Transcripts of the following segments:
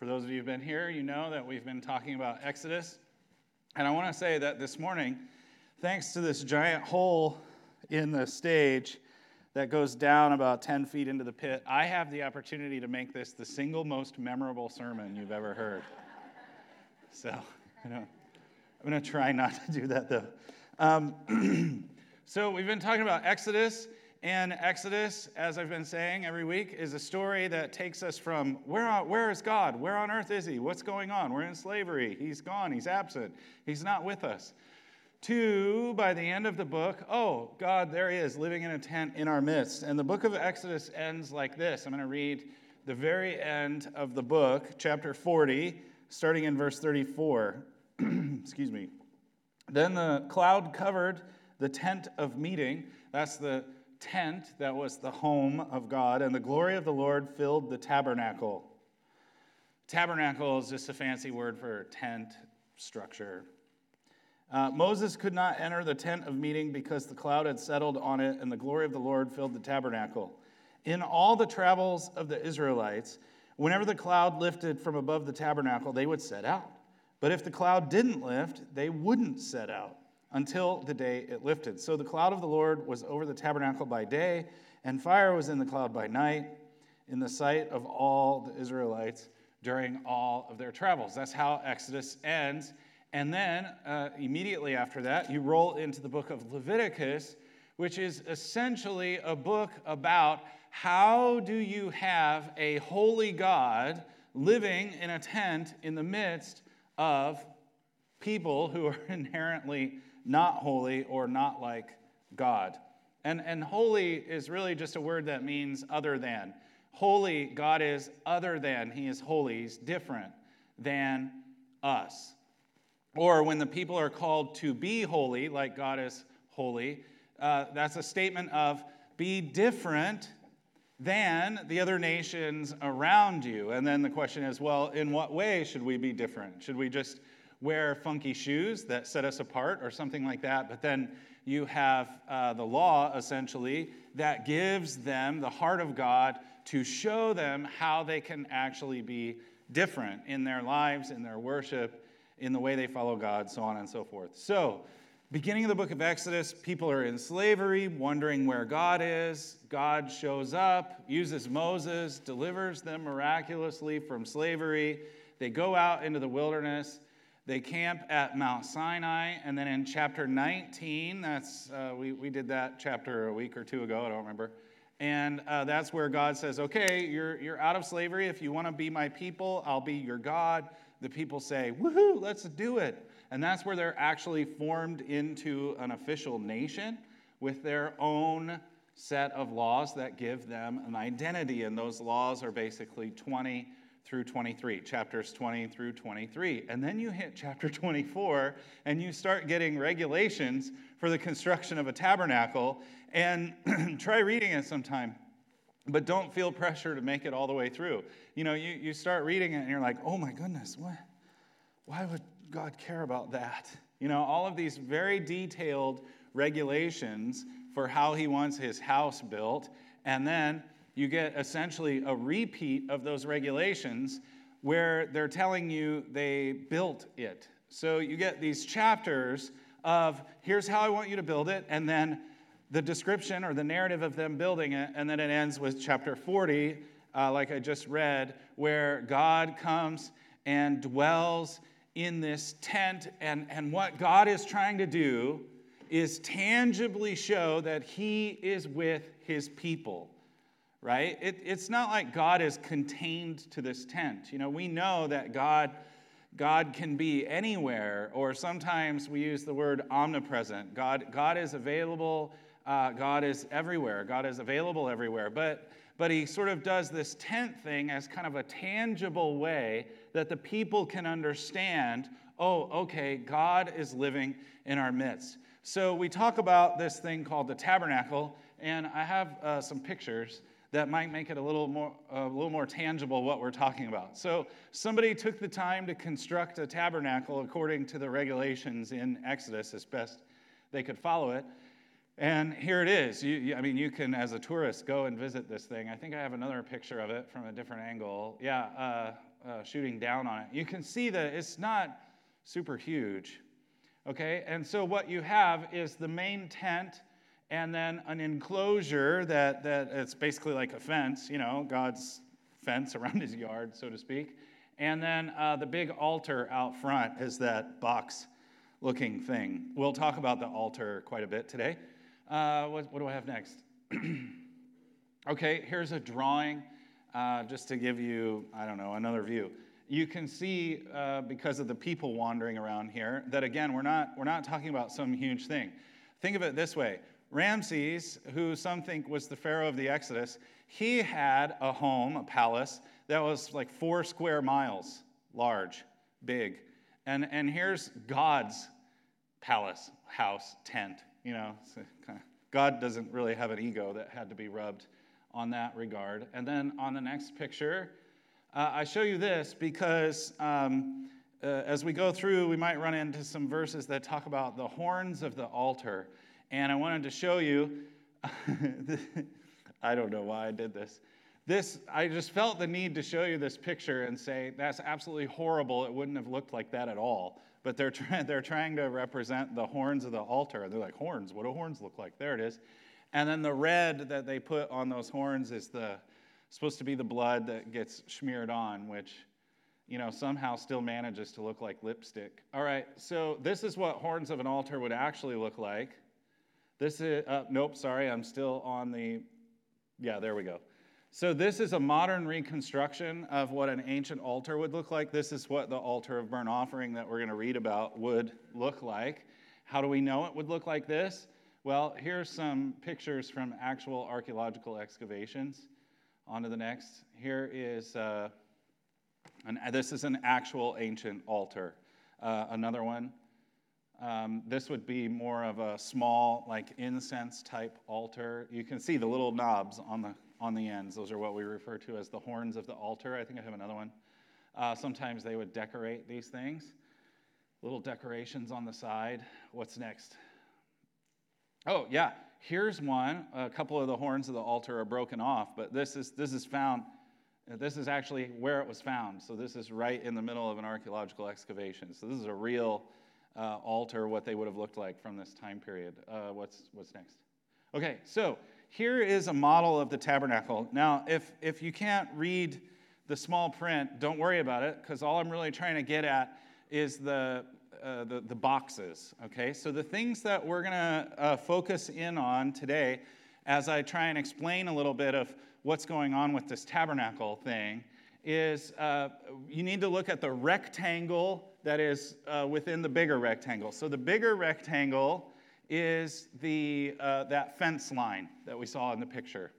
For those of you who've been here, you know that we've been talking about Exodus. And I want to say that this morning, thanks to this giant hole in the stage that goes down about 10 feet into the pit, I have the opportunity to make this the single most memorable sermon you've ever heard. So, you know, I'm going to try not to do that though. Um, so, we've been talking about Exodus and Exodus, as I've been saying every week, is a story that takes us from where, on, where is God? Where on earth is He? What's going on? We're in slavery. He's gone. He's absent. He's not with us. To, by the end of the book, oh, God, there He is, living in a tent in our midst. And the book of Exodus ends like this. I'm going to read the very end of the book, chapter 40, starting in verse 34. Excuse me. Then the cloud covered the tent of meeting. That's the tent that was the home of God, and the glory of the Lord filled the tabernacle. Tabernacle is just a fancy word for tent structure. Uh, Moses could not enter the tent of meeting because the cloud had settled on it, and the glory of the Lord filled the tabernacle. In all the travels of the Israelites, whenever the cloud lifted from above the tabernacle, they would set out. But if the cloud didn't lift, they wouldn't set out until the day it lifted. So the cloud of the Lord was over the tabernacle by day, and fire was in the cloud by night, in the sight of all the Israelites during all of their travels. That's how Exodus ends. And then uh, immediately after that, you roll into the book of Leviticus, which is essentially a book about how do you have a holy God living in a tent in the midst of people who are inherently not holy or not like God. And, and holy is really just a word that means other than. Holy, God is other than. He is holy. He's different than us. Or when the people are called to be holy, like God is holy, uh, that's a statement of be different than the other nations around you. And then the question is well, in what way should we be different? Should we just wear funky shoes that set us apart or something like that. But then you have uh, the law, essentially, that gives them the heart of God to show them how they can actually be different in their lives, in their worship, in the way they follow God, so on and so forth. So, beginning of the book of Exodus, people are in slavery, wondering where God is. God shows up, uses Moses, delivers them miraculously from slavery. They go out into the wilderness. They camp at Mount Sinai, and then in chapter 19, that's uh, we, we did that chapter a week or two ago, I don't remember. And uh, that's where God says, Okay, you're, you're out of slavery. If you want to be my people, I'll be your God. The people say, Woohoo, let's do it. And that's where they're actually formed into an official nation with their own set of laws that give them an identity. And those laws are basically 20 through 23, chapters 20 through 23. And then you hit chapter 24 and you start getting regulations for the construction of a tabernacle. And try reading it sometime, but don't feel pressure to make it all the way through. You know, you, you start reading it and you're like, oh my goodness, what? Why would God care about that? You know, all of these very detailed regulations for how he wants his house built. And then you get essentially a repeat of those regulations where they're telling you they built it. So you get these chapters of here's how I want you to build it, and then the description or the narrative of them building it, and then it ends with chapter 40, uh, like I just read, where God comes and dwells in this tent, and, and what God is trying to do is tangibly show that He is with His people right? It, it's not like God is contained to this tent. You know, we know that God, God can be anywhere, or sometimes we use the word omnipresent. God, God is available, uh, God is everywhere, God is available everywhere. But, but he sort of does this tent thing as kind of a tangible way that the people can understand oh, okay, God is living in our midst. So we talk about this thing called the tabernacle, and I have uh, some pictures that might make it a little more, a little more tangible what we're talking about. So, somebody took the time to construct a tabernacle according to the regulations in Exodus as best they could follow it. And here it is. You, you, I mean, you can, as a tourist, go and visit this thing. I think I have another picture of it from a different angle. Yeah, uh, uh, shooting down on it. You can see that it's not super huge. Okay, and so what you have is the main tent and then an enclosure that, that it's basically like a fence, you know, God's fence around his yard, so to speak. And then uh, the big altar out front is that box looking thing. We'll talk about the altar quite a bit today. Uh, what, what, do I have next? okay, here's a drawing uh, just to give you, I don't know, another view. You can see, uh, because of the people wandering around here, that again, we're not, we're not talking about some huge thing. Think of it this way Ramses, who some think was the Pharaoh of the Exodus, he had a home, a palace, that was like four square miles large, big. And, and here's God's palace, house, tent. You know, kind of, God doesn't really have an ego that had to be rubbed on that regard. And then on the next picture, uh, I show you this because um, uh, as we go through, we might run into some verses that talk about the horns of the altar. And I wanted to show you, I don't know why I did this. This, I just felt the need to show you this picture and say, that's absolutely horrible. It wouldn't have looked like that at all. But they're, they're trying to represent the horns of the altar. They're like, horns, what do horns look like? There it is. And then the red that they put on those horns is the supposed to be the blood that gets smeared on, which you know somehow still manages to look like lipstick. All right, so this is what horns of an altar would actually look like. This is, uh, nope, sorry, I'm still on the, yeah, there we go. So this is a modern reconstruction of what an ancient altar would look like. This is what the altar of burnt offering that we're going to read about would look like. How do we know it would look like this? Well, here's some pictures from actual archaeological excavations. On to the next. Here is, uh, an, this is an actual ancient altar. Uh, another one. Um, this would be more of a small, like incense type altar. You can see the little knobs on the on the ends. Those are what we refer to as the horns of the altar. I think I have another one. Uh, sometimes they would decorate these things. Little decorations on the side. What's next? Oh yeah, here's one. A couple of the horns of the altar are broken off, but this is this is found. This is actually where it was found. So this is right in the middle of an archaeological excavation. So this is a real uh, altar what they would have looked like from this time period. Uh, what's, what's next? Okay, so here is a model of the tabernacle. Now, if, if you can't read the small print, don't worry about it, because all I'm really trying to get at is the, uh, the, the, boxes. Okay, so the things that we're going to uh, focus in on today as I try and explain a little bit of what's going on with this tabernacle thing is uh, you need to look at the rectangle that is uh, within the bigger rectangle. So the bigger rectangle is the, uh, that fence line that we saw in the picture.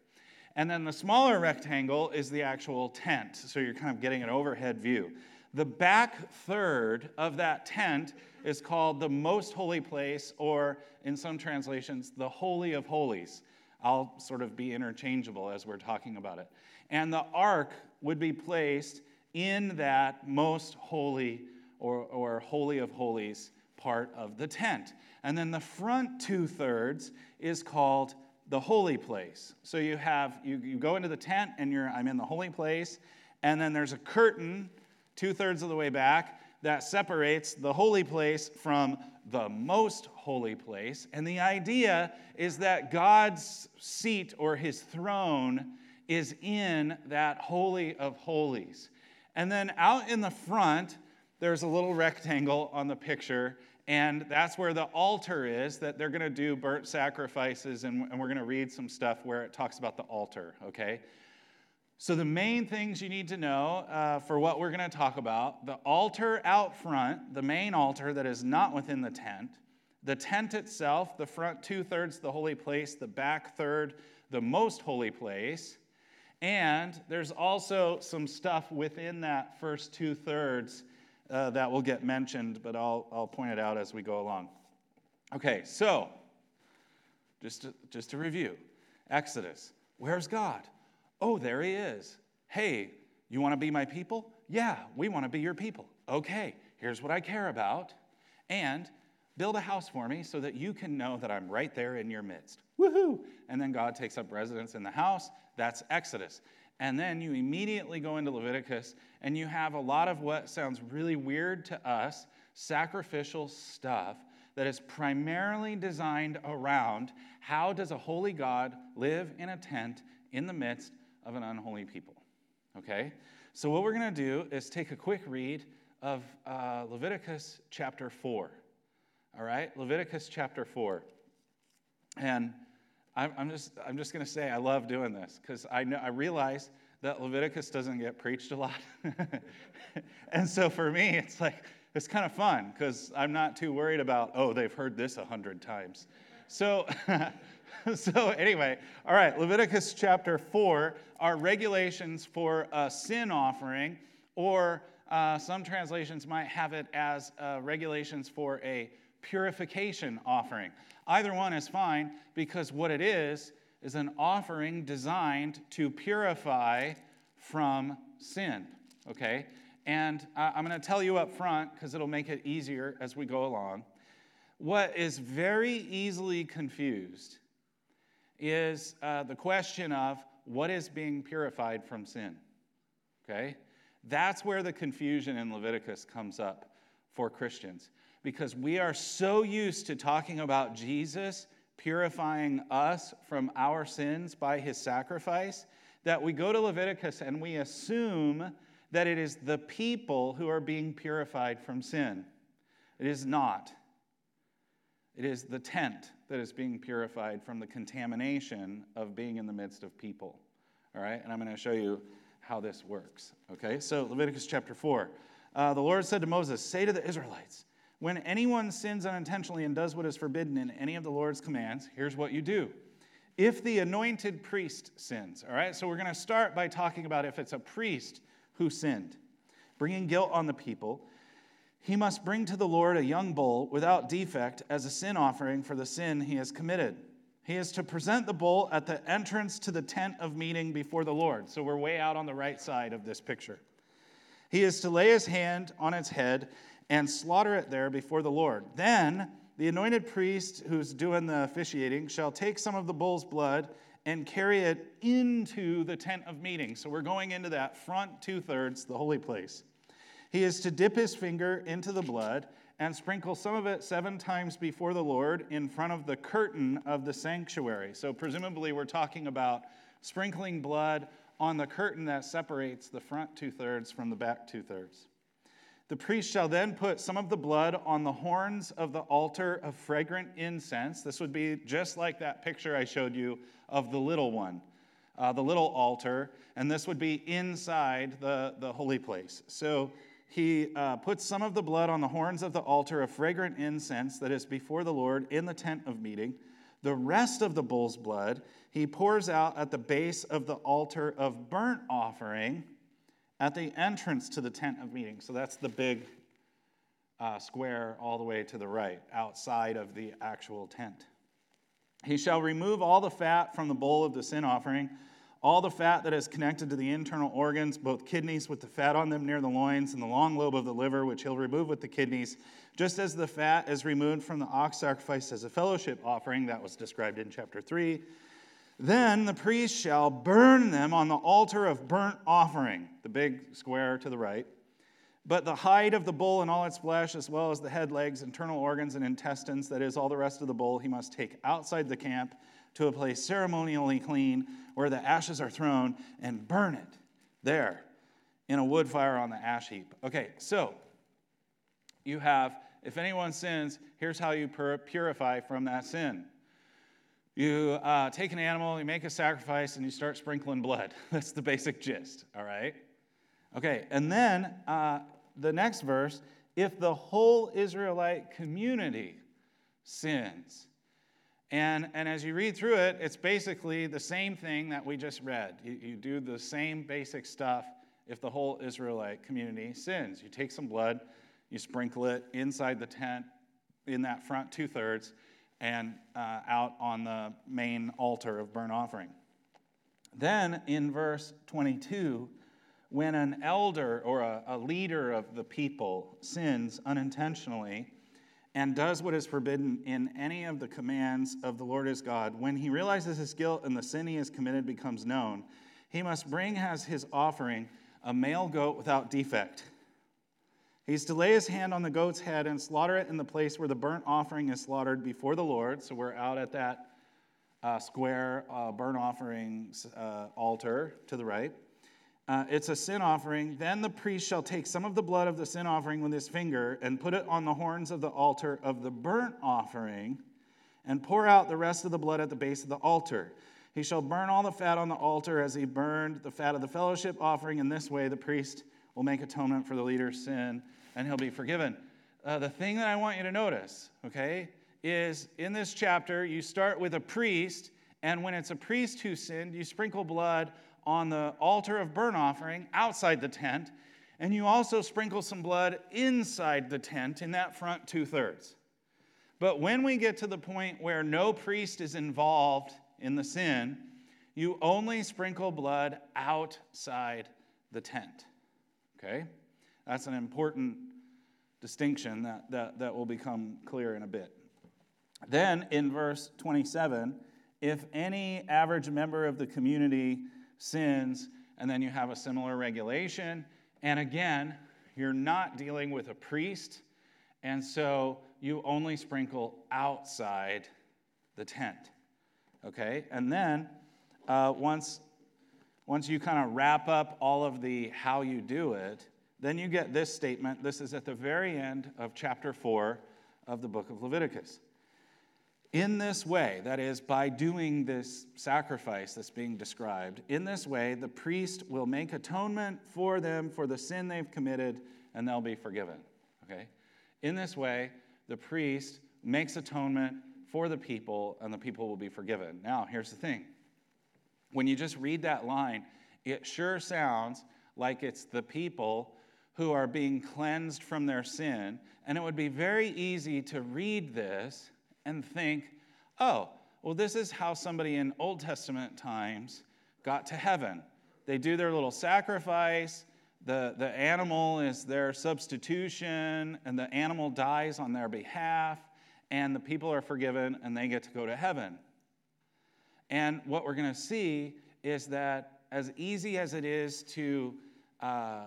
And then the smaller rectangle is the actual tent. So you're kind of getting an overhead view. The back third of that tent is called the most holy place, or in some translations, the Holy of Holies. I'll sort of be interchangeable as we're talking about it. And the ark would be placed in that most holy or, or Holy of Holies part of the tent. And then the front two thirds is called the holy place. So you have, you, you go into the tent and you're, I'm in the holy place, and then there's a curtain two thirds of the way back that separates the holy place from the most holy place. And the idea is that God's seat or his throne is in that holy of holies. And then out in the front, there's a little rectangle on the picture, and that's where the altar is that they're going to do burnt sacrifices, and, and we're going to read some stuff where it talks about the altar, okay? So, the main things you need to know uh, for what we're going to talk about the altar out front, the main altar that is not within the tent, the tent itself, the front two thirds, the holy place, the back third, the most holy place. And there's also some stuff within that first two thirds uh, that will get mentioned, but I'll, I'll point it out as we go along. Okay, so just to, just to review Exodus. Where's God? Oh, there he is. Hey, you want to be my people? Yeah, we want to be your people. Okay, here's what I care about. And build a house for me so that you can know that I'm right there in your midst. Woohoo! And then God takes up residence in the house. That's Exodus. And then you immediately go into Leviticus and you have a lot of what sounds really weird to us sacrificial stuff that is primarily designed around how does a holy God live in a tent in the midst of an unholy people? Okay? So, what we're going to do is take a quick read of uh, Leviticus chapter 4. All right? Leviticus chapter 4. And I'm, I'm just, I'm just going to say I love doing this because I, know, I realize that Leviticus doesn't get preached a lot. and so for me, it's like, it's kind of fun because I'm not too worried about, oh, they've heard this a hundred times. So, so anyway, all right, Leviticus chapter 4 are regulations for a sin offering, or uh, some translations might have it as uh, regulations for a purification offering. Either one is fine because what it is is an offering designed to purify from sin, okay? And I'm going to tell you up front because it'll make it easier as we go along. What is very easily confused is uh, the question of what is being purified from sin. Okay? That's where the confusion in Leviticus comes up for Christians because we are so used to talking about Jesus purifying us from our sins by his sacrifice that we go to Leviticus and we assume that it is the people who are being purified from sin. It is not. It is the tent that is being purified from the contamination of being in the midst of people. All right? And I'm going to show you how this works. Okay? So, Leviticus chapter 4. Uh, the Lord said to Moses, Say to the Israelites, when anyone sins unintentionally and does what is forbidden in any of the Lord's commands, here's what you do. If the anointed priest sins, all right? So we're going to start by talking about if it's a priest who sinned, bringing guilt on the people. He must bring to the Lord a young bull without defect as a sin offering for the sin he has committed. He is to present the bull at the entrance to the tent of meeting before the Lord. So we're way out on the right side of this picture. He is to lay his hand on its head and slaughter it there before the Lord. Then the anointed priest who's doing the officiating shall take some of the bull's blood and carry it into the tent of meeting. So we're going into that front two thirds, the holy place. He is to dip his finger into the blood and sprinkle some of it seven times before the Lord in front of the curtain of the sanctuary. So presumably, we're talking about sprinkling blood on the curtain that separates the front two thirds from the back two thirds. The priest shall then put some of the blood on the horns of the altar of fragrant incense. This would be just like that picture I showed you of the little one, uh, the little altar, and this would be inside the, the holy place. So he uh, puts some of the blood on the horns of the altar of fragrant incense that is before the Lord in the tent of meeting. The rest of the bull's blood he pours out at the base of the altar of burnt offering at the entrance to the tent of meeting. So that's the big uh, square all the way to the right, outside of the actual tent. He shall remove all the fat from the bowl of the sin offering, all the fat that is connected to the internal organs, both kidneys with the fat on them near the loins, and the long lobe of the liver, which he'll remove with the kidneys, just as the fat is removed from the ox sacrifice as a fellowship offering that was described in chapter 3 then the priest shall burn them on the altar of burnt offering, the big square to the right. But the hide of the bull and all its flesh, as well as the head, legs, internal organs, and intestines, that is, all the rest of the bull, he must take outside the camp to a place ceremonially clean where the ashes are thrown and burn it there in a wood fire on the ash heap. Okay, so you have, if anyone sins, here's how you purify from that sin. You uh, take an animal, you make a sacrifice, and you start sprinkling blood. That's the basic gist, all right? Okay, and then uh, the next verse if the whole Israelite community sins. And, and as you read through it, it's basically the same thing that we just read. You, you do the same basic stuff if the whole Israelite community sins. You take some blood, you sprinkle it inside the tent in that front two thirds, and uh, out on the main altar of burnt offering. Then in verse 22, when an elder or a, a, leader of the people sins unintentionally and does what is forbidden in any of the commands of the Lord his God, when he realizes his guilt and the sin he has committed becomes known, he must bring as his offering a male goat without defect. He's to lay his hand on the goat's head and slaughter it in the place where the burnt offering is slaughtered before the Lord. So we're out at that uh, square uh, burnt offering uh, altar to the right. Uh, it's a sin offering. Then the priest shall take some of the blood of the sin offering with his finger and put it on the horns of the altar of the burnt offering and pour out the rest of the blood at the base of the altar. He shall burn all the fat on the altar as he burned the fat of the fellowship offering. In this way, the priest will make atonement for the leader's sin and he'll be forgiven. Uh, the thing that I want you to notice, okay, is in this chapter, you start with a priest, and when it's a priest who sinned, you sprinkle blood on the altar of burnt offering outside the tent, and you also sprinkle some blood inside the tent in that front two thirds. But when we get to the point where no priest is involved in the sin, you only sprinkle blood outside the tent. Okay? That's an important distinction that, that, that will become clear in a bit. Then in verse 27, if any average member of the community sins, and then you have a similar regulation, and again, you're not dealing with a priest, and so you only sprinkle outside the tent. Okay? And then uh, once, once you kind of wrap up all of the how you do it, then you get this statement. This is at the very end of chapter 4 of the book of Leviticus. In this way, that is, by doing this sacrifice that's being described, in this way, the priest will make atonement for them for the sin they've committed, and they'll be forgiven. Okay? In this way, the priest makes atonement for the people, and the people will be forgiven. Now, here's the thing when you just read that line, it sure sounds like it's the people who are being cleansed from their sin. And it would be very easy to read this and think, oh, well, this is how somebody in Old Testament times got to heaven. They do their little sacrifice, the, the animal is their substitution, and the animal dies on their behalf, and the people are forgiven and they get to go to heaven. And what we're going to see is that as easy as it is to uh,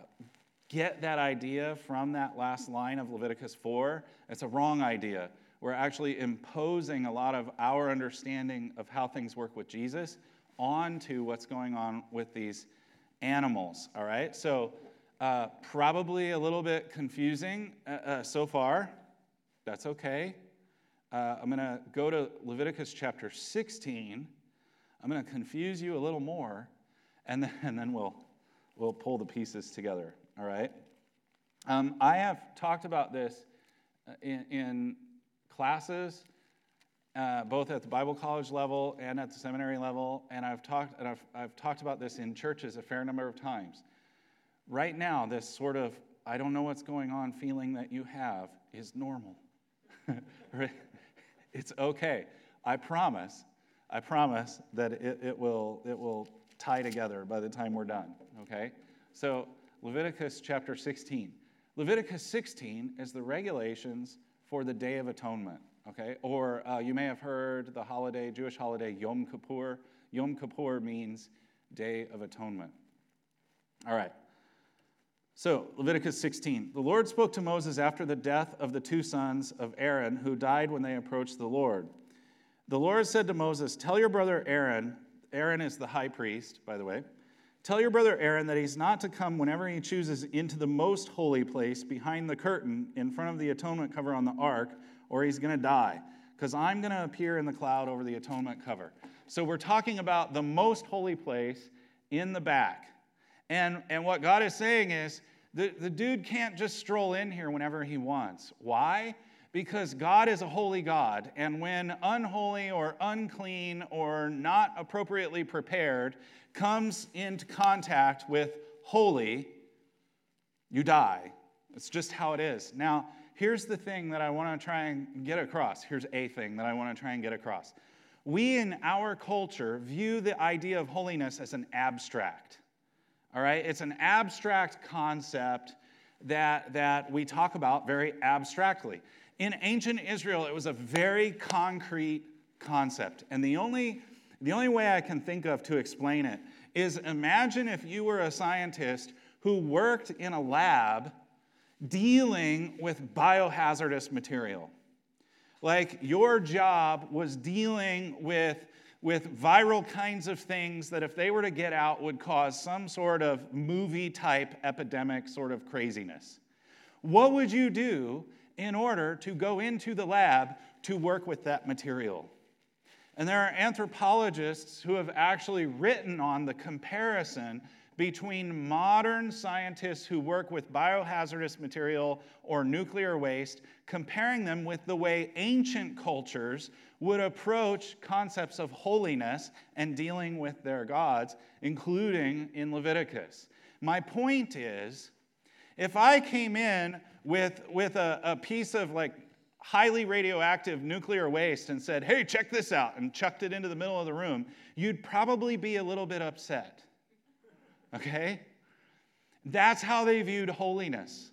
get that idea from that last line of Leviticus 4, it's a wrong idea. We're actually imposing a lot of our understanding of how things work with Jesus onto what's going on with these animals, all right? So, uh, probably a little bit confusing uh, uh, so far. That's okay. Uh, I'm going to go to Leviticus chapter 16. I'm going to confuse you a little more, and then, and then we'll, we'll pull the pieces together all right? Um, I have talked about this uh, in, in classes, uh, both at the Bible college level and at the seminary level, and I've talked and I've, I've talked about this in churches a fair number of times. Right now, this sort of I don't know what's going on feeling that you have is normal. it's okay. I promise. I promise that it, it will it will tie together by the time we're done. Okay, so Leviticus chapter 16. Leviticus 16 is the regulations for the Day of Atonement, okay? Or uh, you may have heard the holiday, Jewish holiday, Yom Kippur. Yom Kippur means Day of Atonement. All right. So, Leviticus 16. The Lord spoke to Moses after the death of the two sons of Aaron who died when they approached the Lord. The Lord said to Moses, Tell your brother Aaron, Aaron is the high priest, by the way, Tell your brother Aaron that he's not to come whenever he chooses into the most holy place behind the curtain in front of the atonement cover on the ark, or he's going to die, because I'm going to appear in the cloud over the atonement cover. So we're talking about the most holy place in the back. And, and what God is saying is the, the dude can't just stroll in here whenever he wants. Why? Because God is a holy God, and when unholy or unclean or not appropriately prepared comes into contact with holy, you die. It's just how it is. Now, here's the thing that I want to try and get across. Here's a thing that I want to try and get across. We in our culture view the idea of holiness as an abstract. All right? It's an abstract concept that, that we talk about very abstractly. In ancient Israel, it was a very concrete concept. And the only, the only way I can think of to explain it is imagine if you were a scientist who worked in a lab dealing with biohazardous material. Like your job was dealing with, with viral kinds of things that, if they were to get out, would cause some sort of movie type epidemic sort of craziness. What would you do in order to go into the lab to work with that material? And there are anthropologists who have actually written on the comparison between modern scientists who work with biohazardous material or nuclear waste, comparing them with the way ancient cultures would approach concepts of holiness and dealing with their gods, including in Leviticus. My point is if I came in with, with a, a piece of like highly radioactive nuclear waste and said, hey, check this out, and chucked it into the middle of the room, you'd probably be a little bit upset. Okay? That's how they viewed holiness.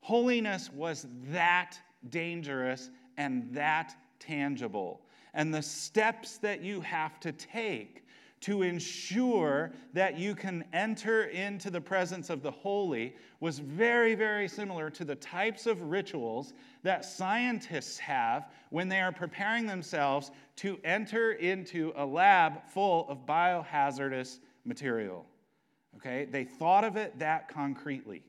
Holiness was that dangerous and that tangible. And the steps that you have to take to ensure that you can enter into the presence of the holy was very, very similar to the types of rituals that scientists have when they are preparing themselves to enter into a lab full of biohazardous material. Okay? They thought of it that concretely.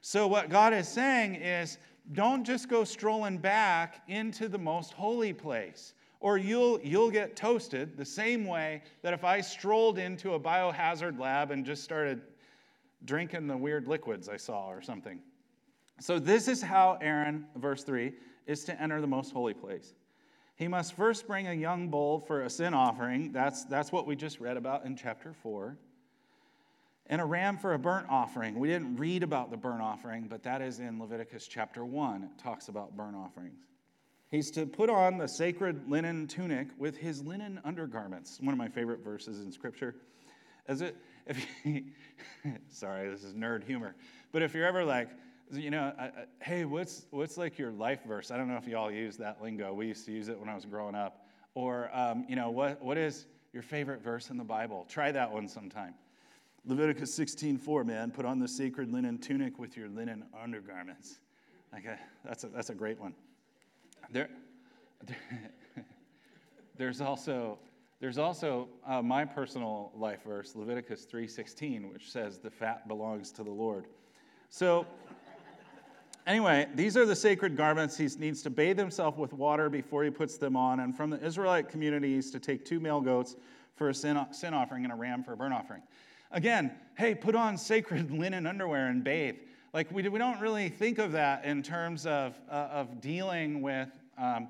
So, what God is saying is don't just go strolling back into the most holy place, or you'll, you'll get toasted the same way that if I strolled into a biohazard lab and just started drinking the weird liquids I saw or something. So, this is how Aaron, verse 3, is to enter the most holy place. He must first bring a young bull for a sin offering. That's, that's what we just read about in chapter 4 and a ram for a burnt offering. We didn't read about the burnt offering, but that is in Leviticus chapter 1. It talks about burnt offerings. He's to put on the sacred linen tunic with his linen undergarments. One of my favorite verses in Scripture. As it, if you, sorry, this is nerd humor, but if you're ever like, you know, I, I, hey, what's what's like your life verse? I don't know if you all use that lingo. We used to use it when I was growing up. Or, um, you know, what what is your favorite verse in the Bible? Try that one sometime. Leviticus 16:4, man, put on the sacred linen tunic with your linen undergarments. Okay, that's a, that's a great one. There, there there's also there's also uh, my personal life verse, Leviticus 3:16, which says the fat belongs to the Lord. So anyway, these are the sacred garments. He needs to bathe himself with water before he puts them on. And from the Israelite communities to take two male goats for a sin, sin offering and a ram for a burnt offering. Again, hey, put on sacred linen underwear and bathe. Like, we, we don't really think of that in terms of, uh, of dealing with um,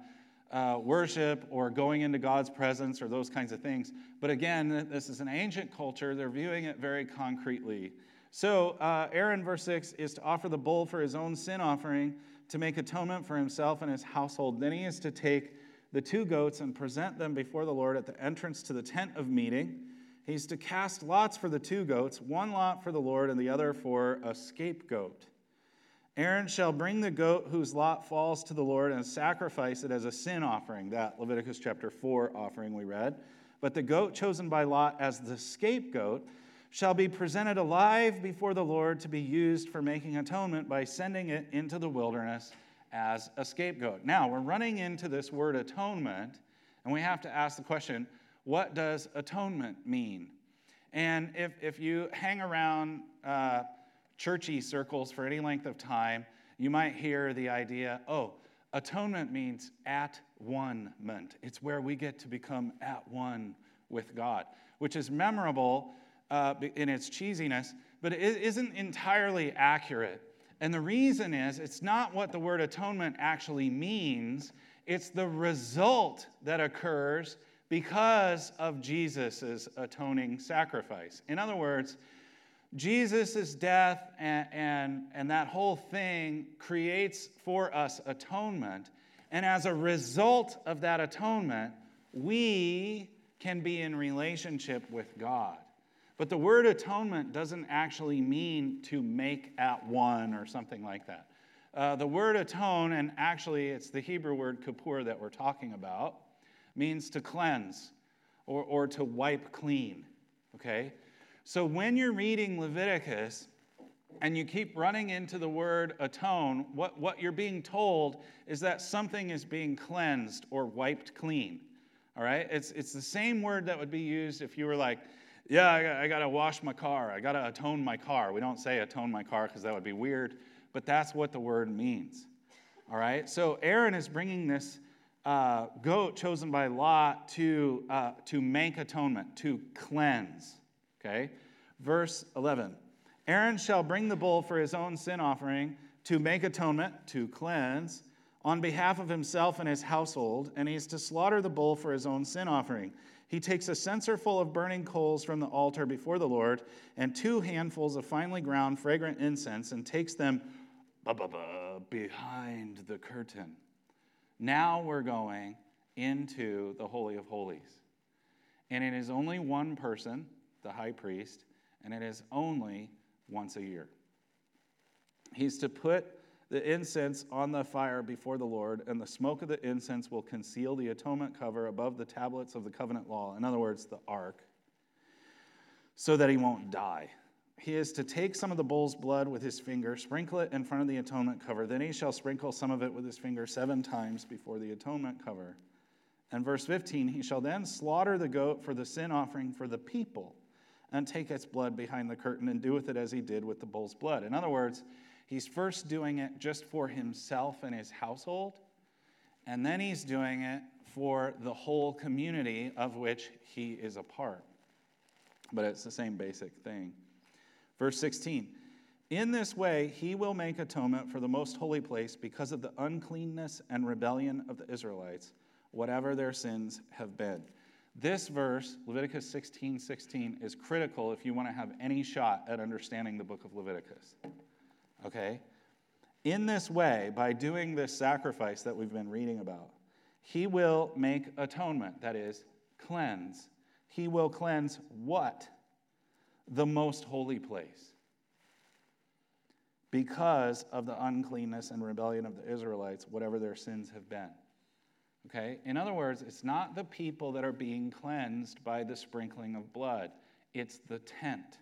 uh, worship or going into God's presence or those kinds of things. But again, this is an ancient culture. They're viewing it very concretely. So, uh, Aaron, verse 6, is to offer the bull for his own sin offering to make atonement for himself and his household. Then he is to take the two goats and present them before the Lord at the entrance to the tent of meeting. He's to cast lots for the two goats, one lot for the Lord and the other for a scapegoat. Aaron shall bring the goat whose lot falls to the Lord and sacrifice it as a sin offering, that Leviticus chapter 4 offering we read. But the goat chosen by Lot as the scapegoat shall be presented alive before the Lord to be used for making atonement by sending it into the wilderness as a scapegoat. Now, we're running into this word atonement, and we have to ask the question what does atonement mean? And if, if you hang around uh, churchy circles for any length of time, you might hear the idea oh, atonement means at one ment. It's where we get to become at one with God, which is memorable uh, in its cheesiness, but it isn't entirely accurate. And the reason is it's not what the word atonement actually means, it's the result that occurs because of Jesus' atoning sacrifice. In other words, Jesus' death and, and, and that whole thing creates for us atonement. And as a result of that atonement, we can be in relationship with God. But the word atonement doesn't actually mean to make at one or something like that. Uh, the word atone, and actually it's the Hebrew word kippur that we're talking about, means to cleanse or, or to wipe clean. Okay? So when you're reading Leviticus, and you keep running into the word atone, what, what you're being told is that something is being cleansed or wiped clean. All right? It's, it's the same word that would be used if you were like, yeah, I, I got to wash my car. I got to atone my car. We don't say atone my car because that would be weird, but that's what the word means. All right? So Aaron is bringing this uh, goat chosen by Lot to, uh, to make atonement, to cleanse. Okay? Verse 11. Aaron shall bring the bull for his own sin offering to make atonement, to cleanse, on behalf of himself and his household, and he is to slaughter the bull for his own sin offering. He takes a censer full of burning coals from the altar before the Lord, and two handfuls of finely ground fragrant incense, and takes them behind the curtain. Now we're going into the Holy of Holies. And it is only one person, the high priest, and it is only once a year. He's to put the incense on the fire before the Lord, and the smoke of the incense will conceal the atonement cover above the tablets of the covenant law, in other words, the ark, so that he won't die. He is to take some of the bull's blood with his finger, sprinkle it in front of the atonement cover. Then he shall sprinkle some of it with his finger seven times before the atonement cover. And verse 15, he shall then slaughter the goat for the sin offering for the people and take its blood behind the curtain and do with it as he did with the bull's blood. In other words, he's first doing it just for himself and his household, and then he's doing it for the whole community of which he is a part. But it's the same basic thing. Verse 16 In this way, he will make atonement for the most holy place because of the uncleanness and rebellion of the Israelites, whatever their sins have been. This verse, Leviticus 16 16, is critical if you want to have any shot at understanding the book of Leviticus. Okay? In this way, by doing this sacrifice that we've been reading about, he will make atonement, that is, cleanse. He will cleanse what? The most holy place. Because of the uncleanness and rebellion of the Israelites, whatever their sins have been. Okay? In other words, it's not the people that are being cleansed by the sprinkling of blood, it's the tent.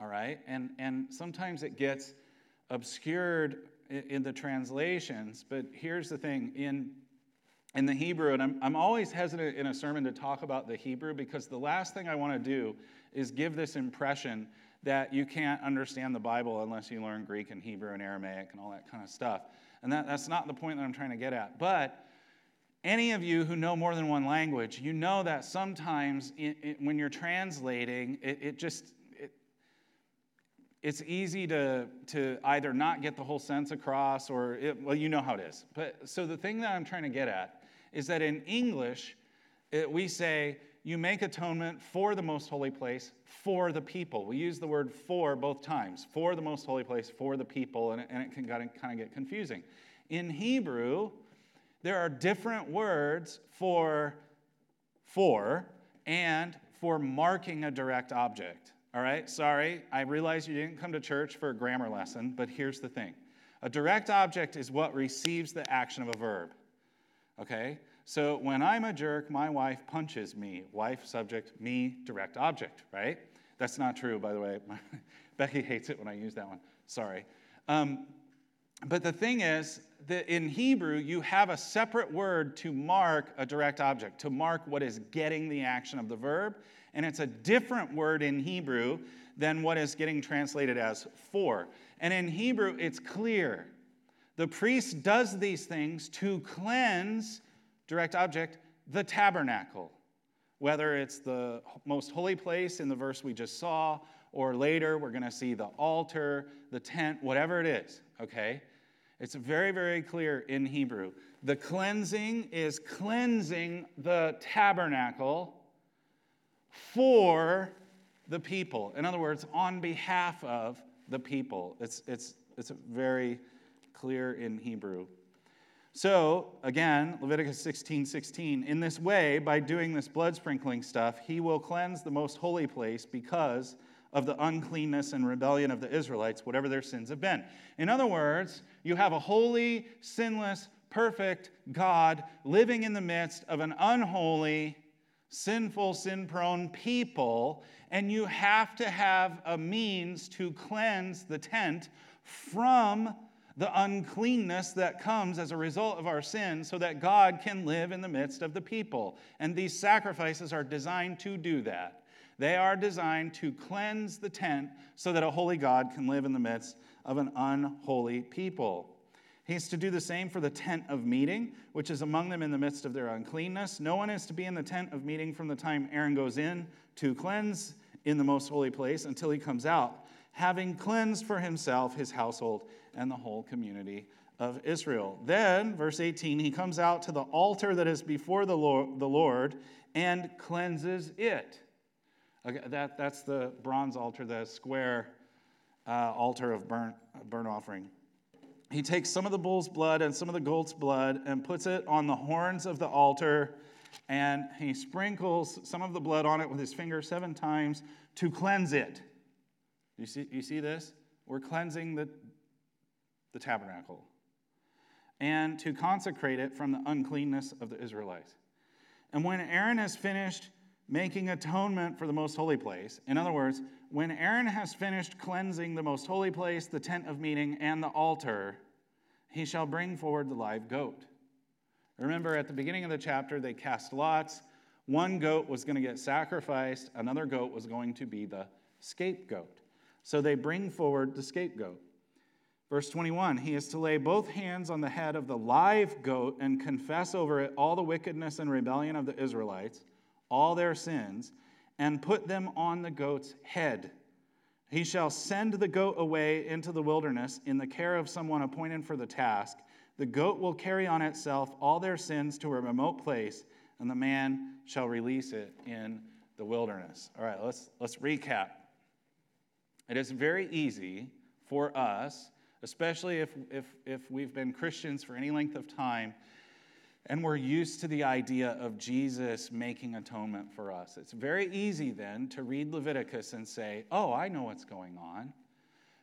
All right? And, and sometimes it gets obscured in the translations, but here's the thing in, in the Hebrew, and I'm, I'm always hesitant in a sermon to talk about the Hebrew because the last thing I want to do is give this impression that you can't understand the Bible unless you learn Greek and Hebrew and Aramaic and all that kind of stuff. And that, that's not the point that I'm trying to get at. But any of you who know more than one language, you know that sometimes it, it, when you're translating, it, it just it's easy to, to either not get the whole sense across or well you know how it is but so the thing that i'm trying to get at is that in english we say you make atonement for the most holy place for the people we use the word for both times for the most holy place for the people and, and it can kind of get confusing in hebrew there are different words for for and for marking a direct object. All right, sorry, I realize you didn't come to church for a grammar lesson, but here's the thing a direct object is what receives the action of a verb. Okay? So when I'm a jerk, my wife punches me. Wife, subject, me, direct object, right? That's not true, by the way. Becky hates it when I use that one. Sorry. Um, but the thing is that in Hebrew, you have a separate word to mark a direct object, to mark what is getting the action of the verb. And it's a different word in Hebrew than what is getting translated as for. And in Hebrew, it's clear. The priest does these things to cleanse, direct object, the tabernacle. Whether it's the most holy place in the verse we just saw, or later we're going to see the altar, the tent, whatever it is, okay? It's very, very clear in Hebrew. The cleansing is cleansing the tabernacle for the people. In other words, on behalf of the people. It's, it's, it's very clear in Hebrew. So, again, Leviticus 16 16, in this way, by doing this blood sprinkling stuff, he will cleanse the most holy place because of the uncleanness and rebellion of the Israelites, whatever their sins have been. In other words, you have a holy, sinless, perfect God living in the midst of an unholy, sinful, sin prone people, and you have to have a means to cleanse the tent from the uncleanness that comes as a result of our sin so that God can live in the midst of the people. And these sacrifices are designed to do that. They are designed to cleanse the tent so that a holy God can live in the midst of an unholy people. He's to do the same for the tent of meeting, which is among them in the midst of their uncleanness. No one is to be in the tent of meeting from the time Aaron goes in to cleanse in the most holy place until he comes out, having cleansed for himself his household and the whole community of Israel. Then, verse 18, he comes out to the altar that is before the Lord, and cleanses it. Okay, that, that's the bronze altar, the square uh, altar of burnt, burnt offering. He takes some of the bull's blood and some of the goat's blood and puts it on the horns of the altar, and he sprinkles some of the blood on it with his finger seven times to cleanse it. You see, you see this? We're cleansing the, the tabernacle and to consecrate it from the uncleanness of the Israelites. And when Aaron has finished making atonement for the most holy place, in other words, when Aaron has finished cleansing the most holy place, the tent of meeting, and the altar, he shall bring forward the live goat. Remember, at the beginning of the chapter, they cast lots. One goat was going to get sacrificed, another goat was going to be the scapegoat. So they bring forward the scapegoat. Verse 21 He is to lay both hands on the head of the live goat and confess over it all the wickedness and rebellion of the Israelites, all their sins, and put them on the goat's head. He shall send the goat away into the wilderness in the care of someone appointed for the task. The goat will carry on itself all their sins to a remote place, and the man shall release it in the wilderness. All right, let's, let's recap. It is very easy for us especially if, if, if we've been Christians for any length of time and we're used to the idea of Jesus making atonement for us. It's very easy then to read Leviticus and say, oh, I know what's going on.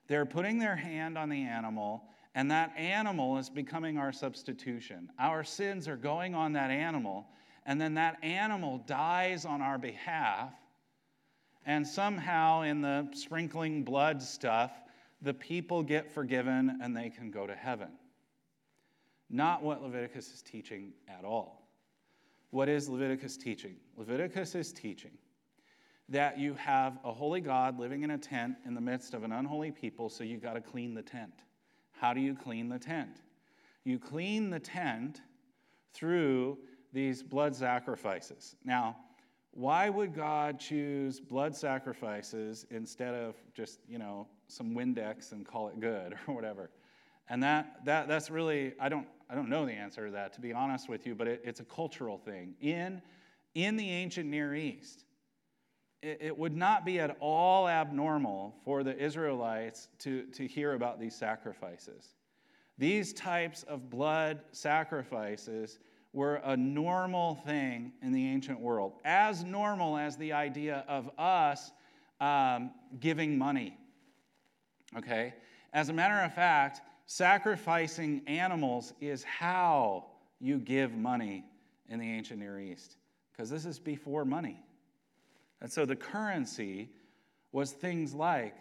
They're putting their hand on the animal, and that animal is becoming our substitution. Our sins are going on that animal, and then that animal dies on our behalf. And somehow, in the sprinkling blood stuff, the people get forgiven and they can go to heaven. Not what Leviticus is teaching at all. What is Leviticus teaching? Leviticus is teaching that you have a holy God living in a tent in the midst of an unholy people, so you got to clean the tent. How do you clean the tent? You clean the tent through these blood sacrifices. Now, why would God choose blood sacrifices instead of just, you know, some Windex and call it good or whatever? And that, that, that's really, I don't, I don't know the answer to that, to be honest with you, but it, it's a cultural thing. In, in the ancient Near East, it, it would not be at all abnormal for the Israelites to, to hear about these sacrifices. These types of blood sacrifices were a normal thing in the ancient world, as normal as the idea of us um, giving money. Okay? As a matter of fact, sacrificing animals is how you give money in the ancient Near East, because this is before money. And so the currency was things like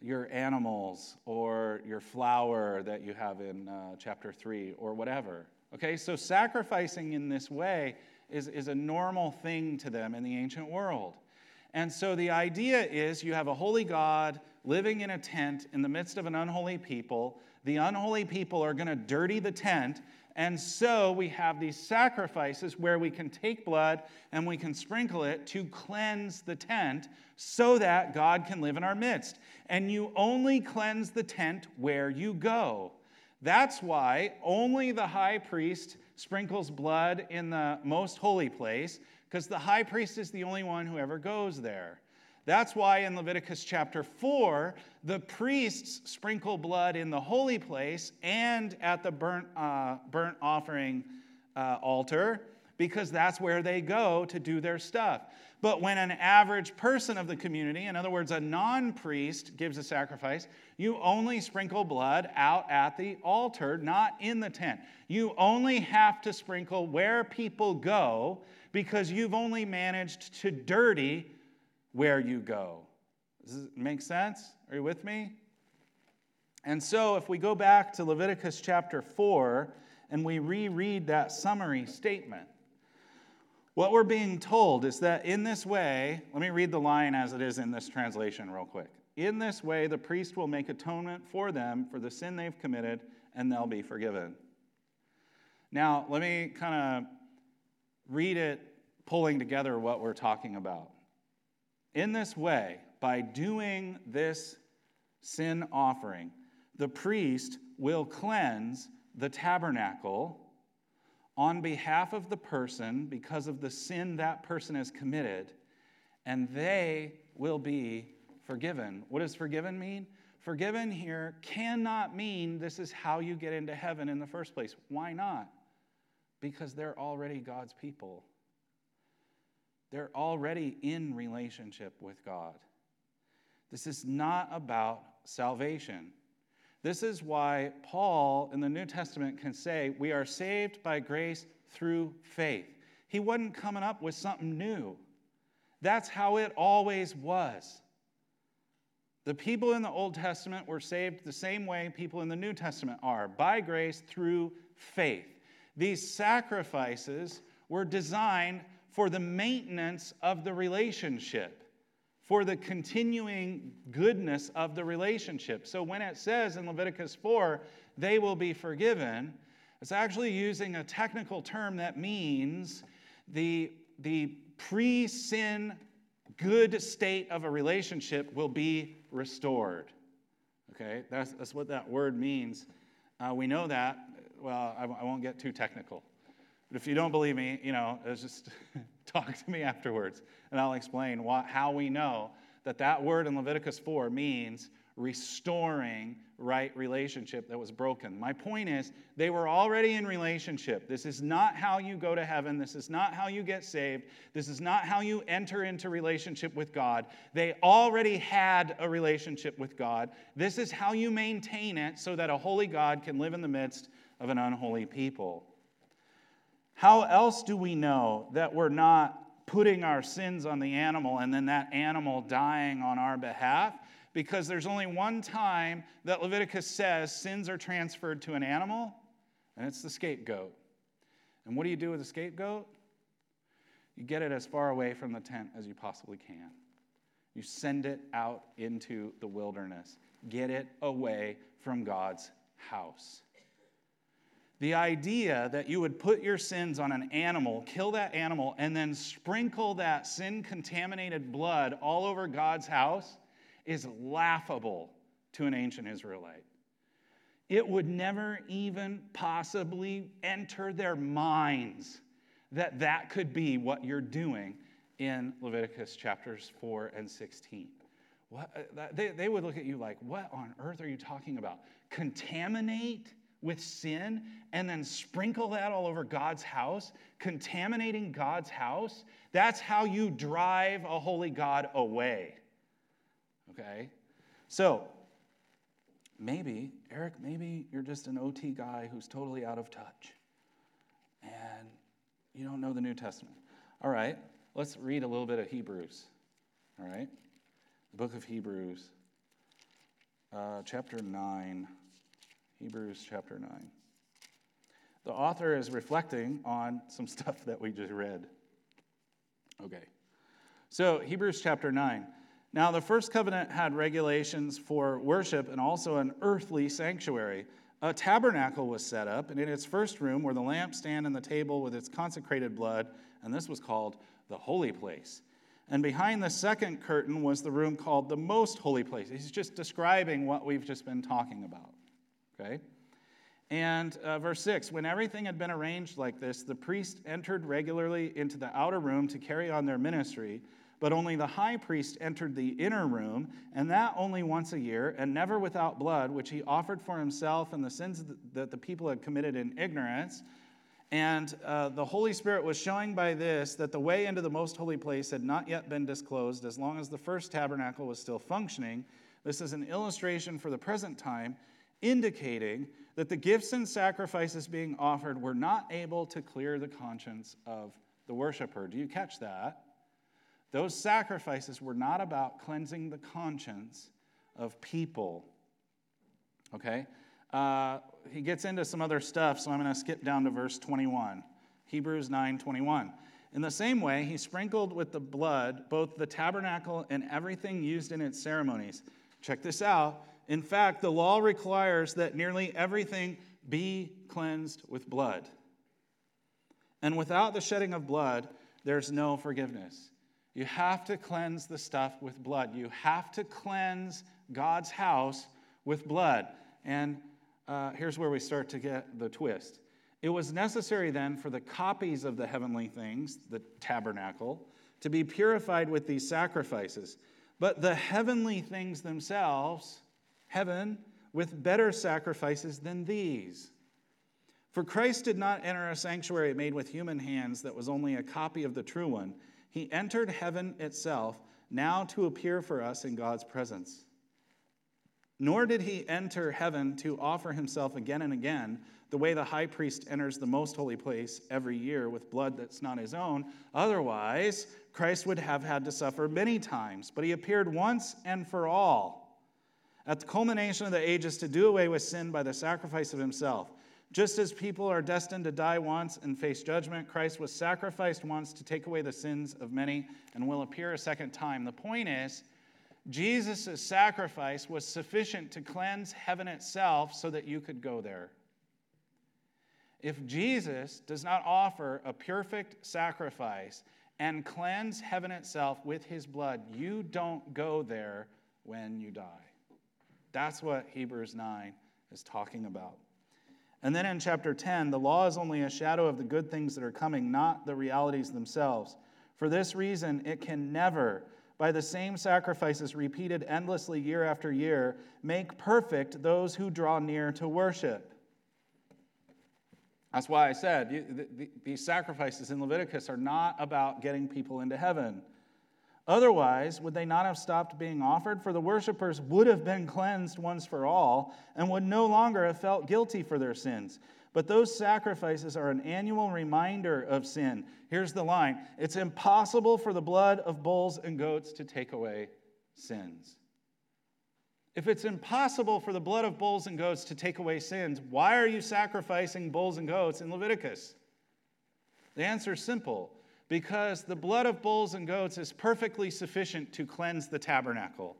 your animals or your flour that you have in uh, chapter 3 or whatever. Okay, so sacrificing in this way is, is a normal thing to them in the ancient world. And so the idea is you have a holy God living in a tent in the midst of an unholy people. The unholy people are going to dirty the tent. And so we have these sacrifices where we can take blood and we can sprinkle it to cleanse the tent so that God can live in our midst. And you only cleanse the tent where you go. That's why only the high priest sprinkles blood in the most holy place, because the high priest is the only one who ever goes there. That's why in Leviticus chapter 4, the priests sprinkle blood in the holy place and at the burnt, uh, burnt offering uh, altar, because that's where they go to do their stuff. But when an average person of the community, in other words, a non priest, gives a sacrifice, you only sprinkle blood out at the altar, not in the tent. You only have to sprinkle where people go because you've only managed to dirty where you go. Does it make sense? Are you with me? And so, if we go back to Leviticus chapter 4 and we reread that summary statement, what we're being told is that in this way, let me read the line as it is in this translation, real quick. In this way, the priest will make atonement for them for the sin they've committed, and they'll be forgiven. Now, let me kind of read it, pulling together what we're talking about. In this way, by doing this sin offering, the priest will cleanse the tabernacle on behalf of the person because of the sin that person has committed, and they will be forgiven. What does forgiven mean? Forgiven here cannot mean this is how you get into heaven in the first place. Why not? Because they're already God's people. They're already in relationship with God. This is not about salvation. This is why Paul in the New Testament can say, We are saved by grace through faith. He wasn't coming up with something new. That's how it always was. The people in the Old Testament were saved the same way people in the New Testament are by grace through faith. These sacrifices were designed for the maintenance of the relationship for the continuing goodness of the relationship. So when it says in Leviticus 4, they will be forgiven, it's actually using a technical term that means the, the pre sin good state of a relationship will be restored. Okay, that's, that's what that word means. Uh, we know that. Well, I, I won't get too technical. But if you don't believe me, you know, it's just talk to me afterwards, and I'll explain what, how we know that that word in Leviticus 4 means restoring right relationship that was broken. My point is, they were already in relationship. This is not how you go to heaven. This is not how you get saved. This is not how you enter into relationship with God. They already had a relationship with God. This is how you maintain it so that a holy God can live in the midst of an unholy people. How else do we know that we're not putting our sins on the animal and then that animal dying on our behalf? Because there's only one time that Leviticus says sins are transferred to an animal, and it's the scapegoat. And what do you do with a scapegoat? You get it as far away from the tent as you possibly can. You send it out into the wilderness. Get it away from God's house. The idea that you would put your sins on an animal, kill that animal, and then sprinkle that sin contaminated blood all over God's house is laughable to an ancient Israelite. It would never even possibly enter their minds that that could be what you're doing in Leviticus chapters 4 and 16. What, uh, they, they would look at you like, What on earth are you talking about? Contaminate with sin and then sprinkle that all over God's house, contaminating God's house, that's how you drive a holy God away. Okay? So, maybe, Eric, maybe you're just an OT guy who's totally out of touch and you don't know the New Testament. All right, let's read a little bit of Hebrews. All right? The book of Hebrews, uh, chapter 9. Hebrews chapter 9. The author is reflecting on some stuff that we just read. Okay. So, Hebrews chapter 9. Now, the first covenant had regulations for worship and also an earthly sanctuary. A tabernacle was set up, and in its first room were the lampstand and the table with its consecrated blood, and this was called the holy place. And behind the second curtain was the room called the most holy place. He's just describing what we've just been talking about. Okay? And uh, verse 6 When everything had been arranged like this, the priest entered regularly into the outer room to carry on their ministry, but only the high priest entered the inner room, and that only once a year, and never without blood, which he offered for himself and the sins that the people had committed in ignorance. And uh, the Holy Spirit was showing by this that the way into the most holy place had not yet been disclosed as long as the first tabernacle was still functioning. This is an illustration for the present time indicating that the gifts and sacrifices being offered were not able to clear the conscience of the worshiper. Do you catch that? Those sacrifices were not about cleansing the conscience of people. Okay? Uh, he gets into some other stuff, so I'm going to skip down to verse 21. Hebrews 9 21. In the same way, he sprinkled with the blood both the tabernacle and everything used in its ceremonies. Check this out. In fact, the law requires that nearly everything be cleansed with blood. And without the shedding of blood, there's no forgiveness. You have to cleanse the stuff with blood. You have to cleanse God's house with blood. And uh, here's where we start to get the twist. It was necessary then for the copies of the heavenly things, the tabernacle, to be purified with these sacrifices. But the heavenly things themselves, heaven, with better sacrifices than these. For Christ did not enter a sanctuary made with human hands that was only a copy of the true one. He entered heaven itself, now to appear for us in God's presence. Nor did he enter heaven to offer himself again and again, the way the high priest enters the most holy place every year with blood that's not his own. Otherwise, Christ would have had to suffer many times, but he appeared once and for all at the culmination of the ages to do away with sin by the sacrifice of himself. Just as people are destined to die once and face judgment, Christ was sacrificed once to take away the sins of many and will appear a second time. The point is, Jesus' sacrifice was sufficient to cleanse heaven itself so that you could go there. If Jesus does not offer a perfect sacrifice and cleanse heaven itself with his blood, you don't go there when you die. That's what Hebrews 9 is talking about. And then in chapter 10, the law is only a shadow of the good things that are coming, not the realities themselves. For this reason, it can never by the same sacrifices repeated endlessly year after year, make perfect those who draw near to worship. That's why I said these sacrifices in Leviticus are not about getting people into heaven. Otherwise, would they not have stopped being offered? For the worshippers would have been cleansed once for all and would no longer have felt guilty for their sins. But those sacrifices are an annual reminder of sin. Here's the line it's impossible for the blood of bulls and goats to take away sins. If it's impossible for the blood of bulls and goats to take away sins, why are you sacrificing bulls and goats in Leviticus? The answer is simple because the blood of bulls and goats is perfectly sufficient to cleanse the tabernacle.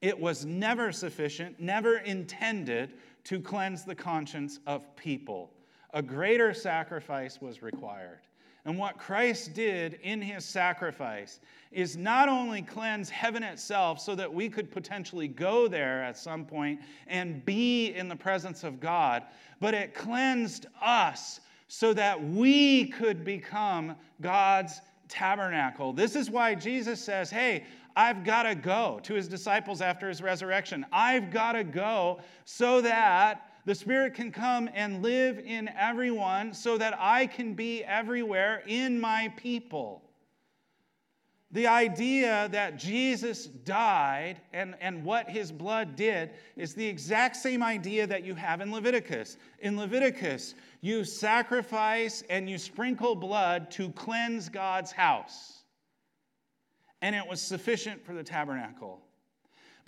It was never sufficient, never intended to cleanse the conscience of people. A greater sacrifice was required. And what Christ did in his sacrifice is not only cleanse heaven itself so that we could potentially go there at some point and be in the presence of God, but it cleansed us so that we could become God's tabernacle. This is why Jesus says, Hey, I've got to go to his disciples after his resurrection. I've got to go so that the Spirit can come and live in everyone, so that I can be everywhere in my people. The idea that Jesus died and, and what his blood did is the exact same idea that you have in Leviticus. In Leviticus, you sacrifice and you sprinkle blood to cleanse God's house and it was sufficient for the tabernacle.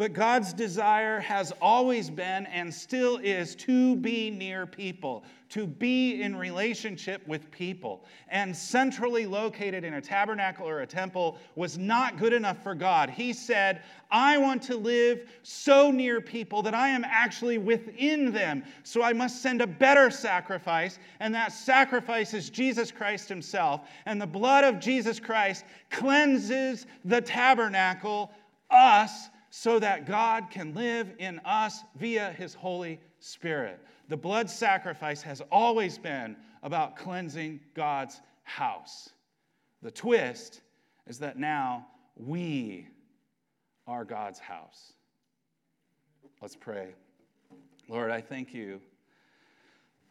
But God's desire has always been and still is to be near people, to be in relationship with people. And centrally located in a tabernacle or a temple was not good enough for God. He said, I want to live so near people that I am actually within them. So I must send a better sacrifice, and that sacrifice is Jesus Christ Himself. And the blood of Jesus Christ cleanses the tabernacle, us so that God can live in us via his Holy Spirit. The blood sacrifice has always been about cleansing God's house. The twist is that now we are God's house. Let's pray. Lord, I thank you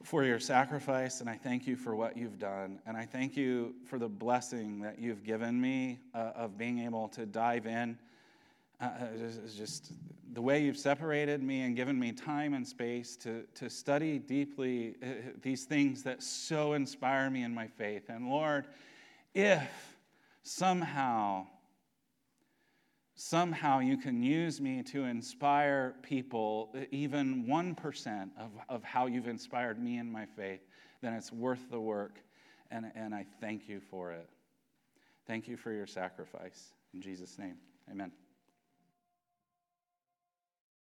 for your sacrifice, and I thank you for what you've done. And I thank you for the blessing that you've given me uh, of being able to dive in uh, just, just the way you've separated me and given me time and space to, to study deeply uh, these things that so inspire me in my faith. And Lord, if somehow, somehow you can use me to inspire people, even 1% of, of how you've inspired me in my faith, then it's worth the work. And, and I thank you for it. Thank you for your sacrifice. In Jesus' name, amen.